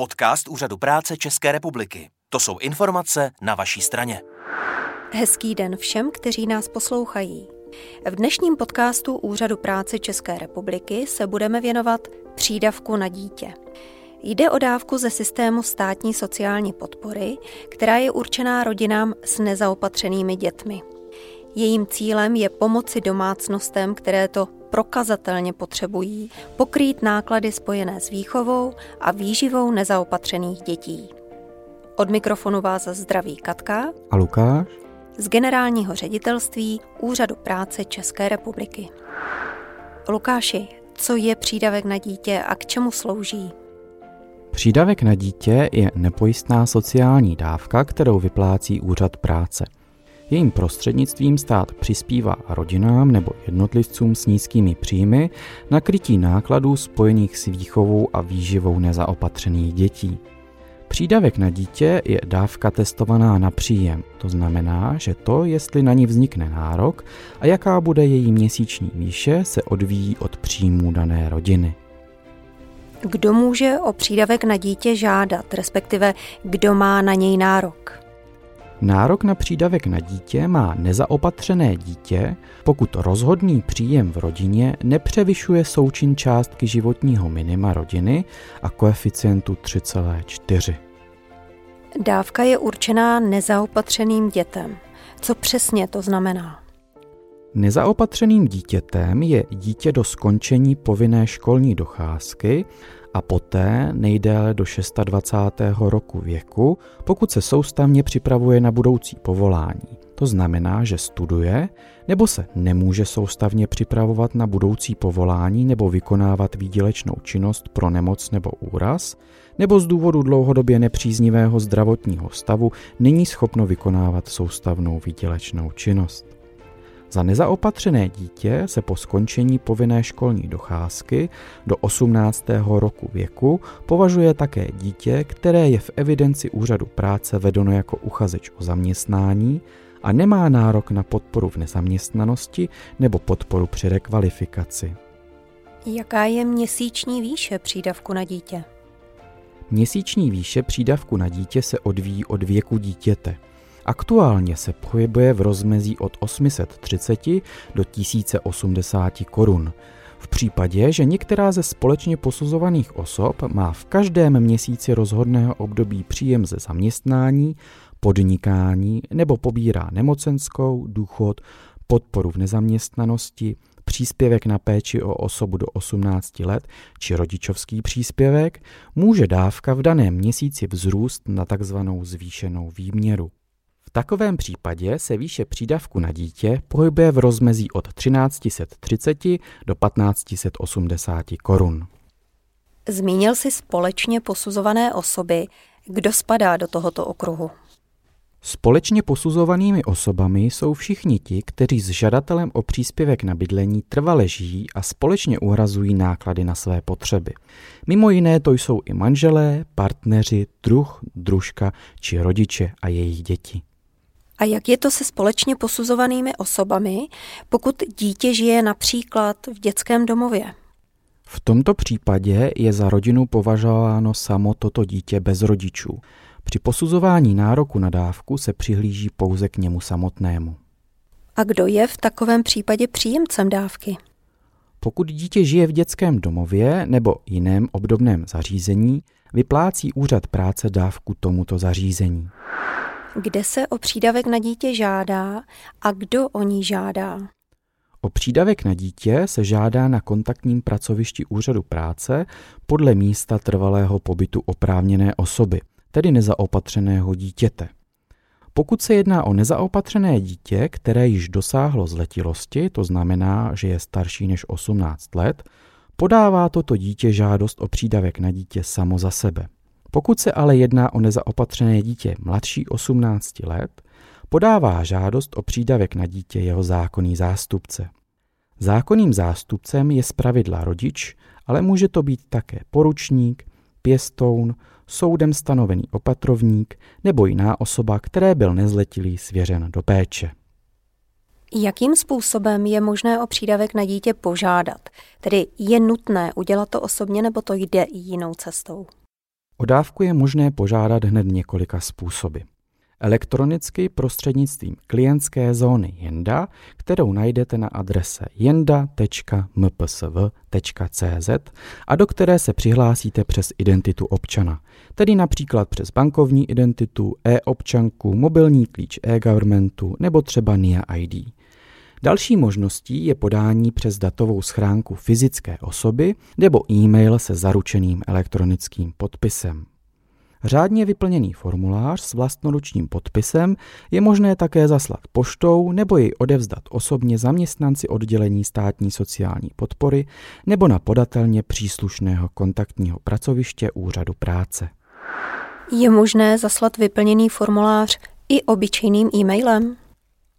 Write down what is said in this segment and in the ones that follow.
podcast Úřadu práce České republiky. To jsou informace na vaší straně. Hezký den všem, kteří nás poslouchají. V dnešním podcastu Úřadu práce České republiky se budeme věnovat přídavku na dítě. Jde o dávku ze systému státní sociální podpory, která je určená rodinám s nezaopatřenými dětmi. Jejím cílem je pomoci domácnostem, které to prokazatelně potřebují, pokrýt náklady spojené s výchovou a výživou nezaopatřených dětí. Od mikrofonu vás zdraví Katka a Lukáš z generálního ředitelství Úřadu práce České republiky. Lukáši, co je přídavek na dítě a k čemu slouží? Přídavek na dítě je nepojistná sociální dávka, kterou vyplácí Úřad práce – Jejím prostřednictvím stát přispívá rodinám nebo jednotlivcům s nízkými příjmy na krytí nákladů spojených s výchovou a výživou nezaopatřených dětí. Přídavek na dítě je dávka testovaná na příjem. To znamená, že to, jestli na ní vznikne nárok a jaká bude její měsíční výše, se odvíjí od příjmů dané rodiny. Kdo může o přídavek na dítě žádat, respektive kdo má na něj nárok? Nárok na přídavek na dítě má nezaopatřené dítě, pokud rozhodný příjem v rodině nepřevyšuje součin částky životního minima rodiny a koeficientu 3,4. Dávka je určená nezaopatřeným dětem. Co přesně to znamená? Nezaopatřeným dítětem je dítě do skončení povinné školní docházky a poté nejdéle do 26. roku věku, pokud se soustavně připravuje na budoucí povolání. To znamená, že studuje nebo se nemůže soustavně připravovat na budoucí povolání nebo vykonávat výdělečnou činnost pro nemoc nebo úraz, nebo z důvodu dlouhodobě nepříznivého zdravotního stavu není schopno vykonávat soustavnou výdělečnou činnost. Za nezaopatřené dítě se po skončení povinné školní docházky do 18. roku věku považuje také dítě, které je v evidenci úřadu práce vedeno jako uchazeč o zaměstnání a nemá nárok na podporu v nezaměstnanosti nebo podporu při rekvalifikaci. Jaká je měsíční výše přídavku na dítě? Měsíční výše přídavku na dítě se odvíjí od věku dítěte – Aktuálně se pohybuje v rozmezí od 830 do 1080 korun. V případě, že některá ze společně posuzovaných osob má v každém měsíci rozhodného období příjem ze zaměstnání, podnikání nebo pobírá nemocenskou, důchod, podporu v nezaměstnanosti, příspěvek na péči o osobu do 18 let či rodičovský příspěvek, může dávka v daném měsíci vzrůst na takzvanou zvýšenou výměru. V takovém případě se výše přídavku na dítě pohybuje v rozmezí od 1330 do 1580 korun. Zmínil si společně posuzované osoby. Kdo spadá do tohoto okruhu? Společně posuzovanými osobami jsou všichni ti, kteří s žadatelem o příspěvek na bydlení trvale žijí a společně uhrazují náklady na své potřeby. Mimo jiné to jsou i manželé, partneři, druh, družka či rodiče a jejich děti. A jak je to se společně posuzovanými osobami, pokud dítě žije například v dětském domově? V tomto případě je za rodinu považováno samo toto dítě bez rodičů. Při posuzování nároku na dávku se přihlíží pouze k němu samotnému. A kdo je v takovém případě příjemcem dávky? Pokud dítě žije v dětském domově nebo jiném obdobném zařízení, vyplácí úřad práce dávku tomuto zařízení kde se o přídavek na dítě žádá a kdo o ní žádá. O přídavek na dítě se žádá na kontaktním pracovišti úřadu práce podle místa trvalého pobytu oprávněné osoby, tedy nezaopatřeného dítěte. Pokud se jedná o nezaopatřené dítě, které již dosáhlo zletilosti, to znamená, že je starší než 18 let, podává toto dítě žádost o přídavek na dítě samo za sebe. Pokud se ale jedná o nezaopatřené dítě mladší 18 let, podává žádost o přídavek na dítě jeho zákonný zástupce. Zákonným zástupcem je zpravidla rodič, ale může to být také poručník, pěstoun, soudem stanovený opatrovník nebo jiná osoba, které byl nezletilý svěřen do péče. Jakým způsobem je možné o přídavek na dítě požádat? Tedy je nutné udělat to osobně nebo to jde jinou cestou? O dávku je možné požádat hned několika způsoby elektronicky prostřednictvím klientské zóny Jenda, kterou najdete na adrese jenda.mpsv.cz a do které se přihlásíte přes identitu občana, tedy například přes bankovní identitu, e-občanku, mobilní klíč e-governmentu nebo třeba NIA ID. Další možností je podání přes datovou schránku fyzické osoby nebo e-mail se zaručeným elektronickým podpisem. Řádně vyplněný formulář s vlastnoručním podpisem je možné také zaslat poštou nebo jej odevzdat osobně zaměstnanci oddělení státní sociální podpory nebo na podatelně příslušného kontaktního pracoviště úřadu práce. Je možné zaslat vyplněný formulář i obyčejným e-mailem?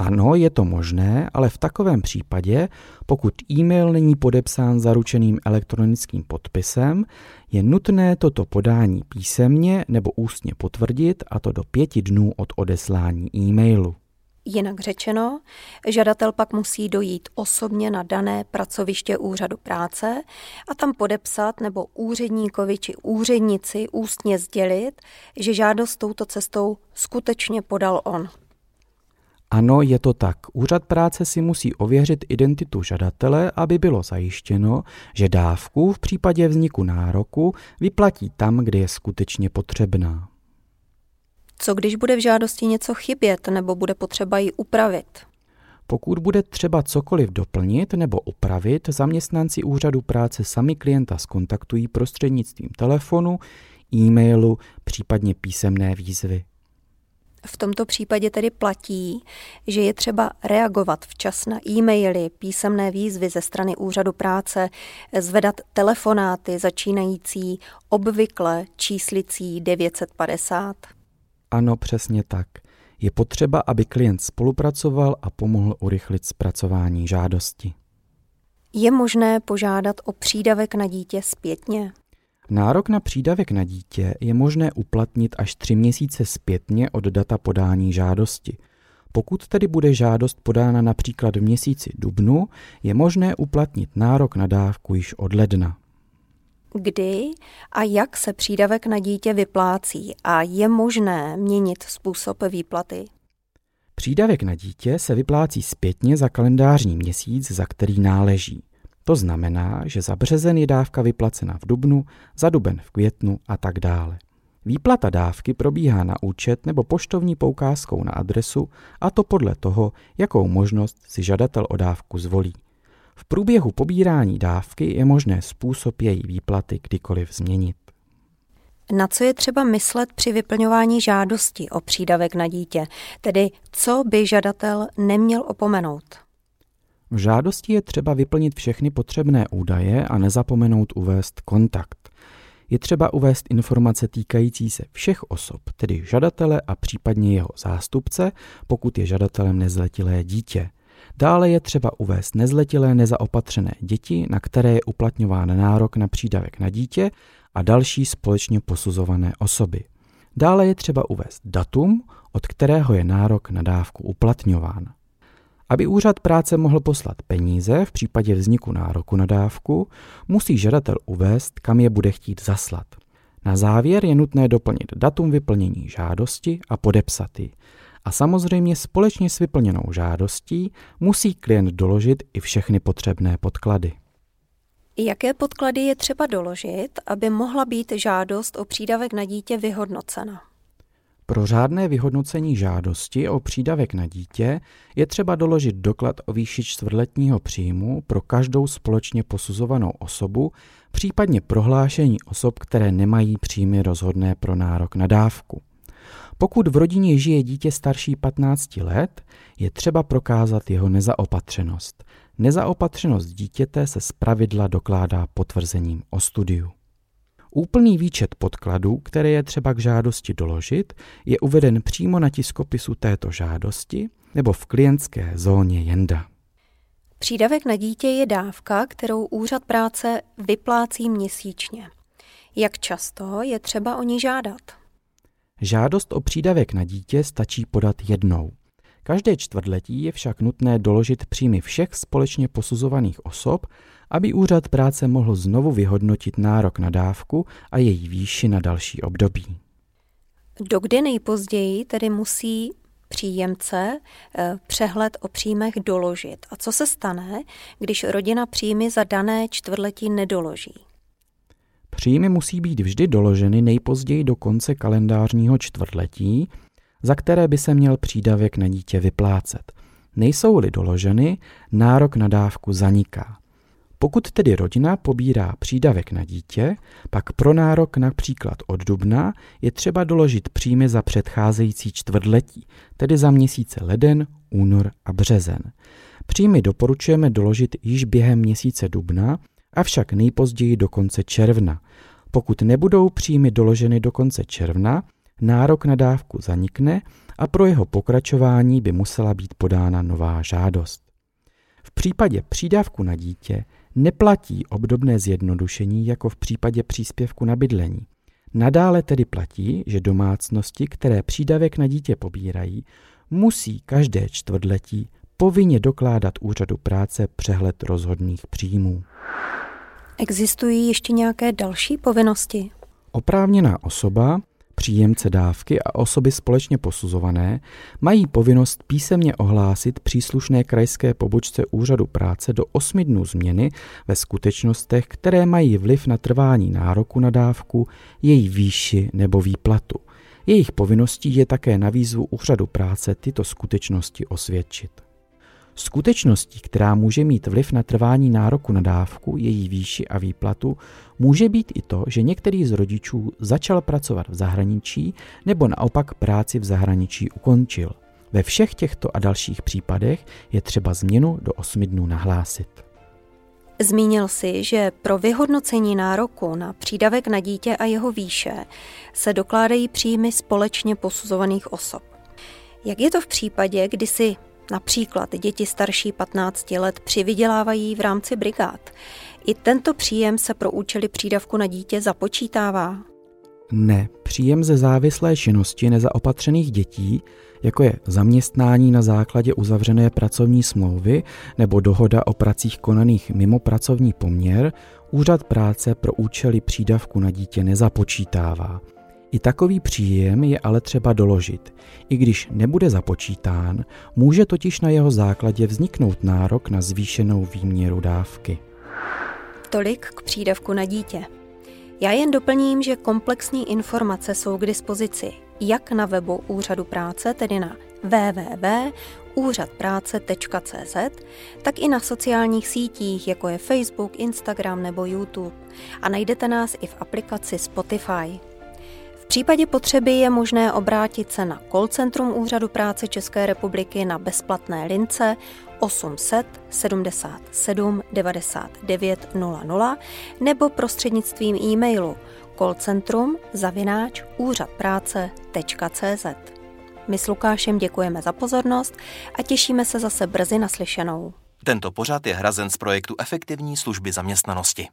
Ano, je to možné, ale v takovém případě, pokud e-mail není podepsán zaručeným elektronickým podpisem, je nutné toto podání písemně nebo ústně potvrdit, a to do pěti dnů od odeslání e-mailu. Jinak řečeno, žadatel pak musí dojít osobně na dané pracoviště úřadu práce a tam podepsat nebo úředníkovi či úřednici ústně sdělit, že žádost touto cestou skutečně podal on. Ano, je to tak. Úřad práce si musí ověřit identitu žadatele, aby bylo zajištěno, že dávku v případě vzniku nároku vyplatí tam, kde je skutečně potřebná. Co když bude v žádosti něco chybět nebo bude potřeba ji upravit? Pokud bude třeba cokoliv doplnit nebo upravit, zaměstnanci úřadu práce sami klienta skontaktují prostřednictvím telefonu, e-mailu, případně písemné výzvy. V tomto případě tedy platí, že je třeba reagovat včas na e-maily, písemné výzvy ze strany úřadu práce, zvedat telefonáty začínající obvykle číslicí 950. Ano, přesně tak. Je potřeba, aby klient spolupracoval a pomohl urychlit zpracování žádosti. Je možné požádat o přídavek na dítě zpětně? Nárok na přídavek na dítě je možné uplatnit až tři měsíce zpětně od data podání žádosti. Pokud tedy bude žádost podána například v měsíci dubnu, je možné uplatnit nárok na dávku již od ledna. Kdy a jak se přídavek na dítě vyplácí a je možné měnit způsob výplaty? Přídavek na dítě se vyplácí zpětně za kalendářní měsíc, za který náleží. To znamená, že za březen je dávka vyplacena v dubnu, za duben v květnu a tak dále. Výplata dávky probíhá na účet nebo poštovní poukázkou na adresu, a to podle toho, jakou možnost si žadatel o dávku zvolí. V průběhu pobírání dávky je možné způsob její výplaty kdykoliv změnit. Na co je třeba myslet při vyplňování žádosti o přídavek na dítě, tedy co by žadatel neměl opomenout? V žádosti je třeba vyplnit všechny potřebné údaje a nezapomenout uvést kontakt. Je třeba uvést informace týkající se všech osob, tedy žadatele a případně jeho zástupce, pokud je žadatelem nezletilé dítě. Dále je třeba uvést nezletilé nezaopatřené děti, na které je uplatňován nárok na přídavek na dítě a další společně posuzované osoby. Dále je třeba uvést datum, od kterého je nárok na dávku uplatňován. Aby úřad práce mohl poslat peníze v případě vzniku nároku na dávku, musí žadatel uvést, kam je bude chtít zaslat. Na závěr je nutné doplnit datum vyplnění žádosti a podepsat ji. A samozřejmě společně s vyplněnou žádostí musí klient doložit i všechny potřebné podklady. Jaké podklady je třeba doložit, aby mohla být žádost o přídavek na dítě vyhodnocena? Pro řádné vyhodnocení žádosti o přídavek na dítě je třeba doložit doklad o výši čtvrtletního příjmu pro každou společně posuzovanou osobu, případně prohlášení osob, které nemají příjmy rozhodné pro nárok na dávku. Pokud v rodině žije dítě starší 15 let, je třeba prokázat jeho nezaopatřenost. Nezaopatřenost dítěte se zpravidla dokládá potvrzením o studiu. Úplný výčet podkladů, které je třeba k žádosti doložit, je uveden přímo na tiskopisu této žádosti nebo v klientské zóně Jenda. Přídavek na dítě je dávka, kterou úřad práce vyplácí měsíčně. Jak často je třeba o ní žádat? Žádost o přídavek na dítě stačí podat jednou. Každé čtvrtletí je však nutné doložit příjmy všech společně posuzovaných osob, aby úřad práce mohl znovu vyhodnotit nárok na dávku a její výši na další období. Dokdy nejpozději tedy musí příjemce eh, přehled o příjmech doložit. A co se stane, když rodina příjmy za dané čtvrtletí nedoloží? Příjmy musí být vždy doloženy nejpozději do konce kalendářního čtvrtletí, za které by se měl přídavek na dítě vyplácet. Nejsou-li doloženy, nárok na dávku zaniká. Pokud tedy rodina pobírá přídavek na dítě, pak pro nárok například od dubna je třeba doložit příjmy za předcházející čtvrtletí, tedy za měsíce leden, únor a březen. Příjmy doporučujeme doložit již během měsíce dubna, avšak nejpozději do konce června. Pokud nebudou příjmy doloženy do konce června, nárok na dávku zanikne a pro jeho pokračování by musela být podána nová žádost. V případě přídavku na dítě neplatí obdobné zjednodušení jako v případě příspěvku na bydlení. Nadále tedy platí, že domácnosti, které přídavek na dítě pobírají, musí každé čtvrtletí povinně dokládat úřadu práce přehled rozhodných příjmů. Existují ještě nějaké další povinnosti? Oprávněná osoba příjemce dávky a osoby společně posuzované mají povinnost písemně ohlásit příslušné krajské pobočce úřadu práce do 8 dnů změny ve skutečnostech, které mají vliv na trvání nároku na dávku, její výši nebo výplatu. Jejich povinností je také na výzvu úřadu práce tyto skutečnosti osvědčit. Skutečností, která může mít vliv na trvání nároku na dávku, její výši a výplatu, může být i to, že některý z rodičů začal pracovat v zahraničí nebo naopak práci v zahraničí ukončil. Ve všech těchto a dalších případech je třeba změnu do 8 dnů nahlásit. Zmínil si, že pro vyhodnocení nároku na přídavek na dítě a jeho výše se dokládají příjmy společně posuzovaných osob. Jak je to v případě, kdy si Například děti starší 15 let přivydělávají v rámci brigád. I tento příjem se pro účely přídavku na dítě započítává. Ne, příjem ze závislé činnosti nezaopatřených dětí, jako je zaměstnání na základě uzavřené pracovní smlouvy nebo dohoda o pracích konaných mimo pracovní poměr, úřad práce pro účely přídavku na dítě nezapočítává. I takový příjem je ale třeba doložit. I když nebude započítán, může totiž na jeho základě vzniknout nárok na zvýšenou výměru dávky. Tolik k přídavku na dítě. Já jen doplním, že komplexní informace jsou k dispozici jak na webu Úřadu práce, tedy na www.úřadpráce.cz, tak i na sociálních sítích, jako je Facebook, Instagram nebo YouTube. A najdete nás i v aplikaci Spotify případě potřeby je možné obrátit se na call centrum Úřadu práce České republiky na bezplatné lince 800 77 99 00 nebo prostřednictvím e-mailu callcentrum zavináč úřadpráce.cz. My s Lukášem děkujeme za pozornost a těšíme se zase brzy naslyšenou. Tento pořad je hrazen z projektu Efektivní služby zaměstnanosti.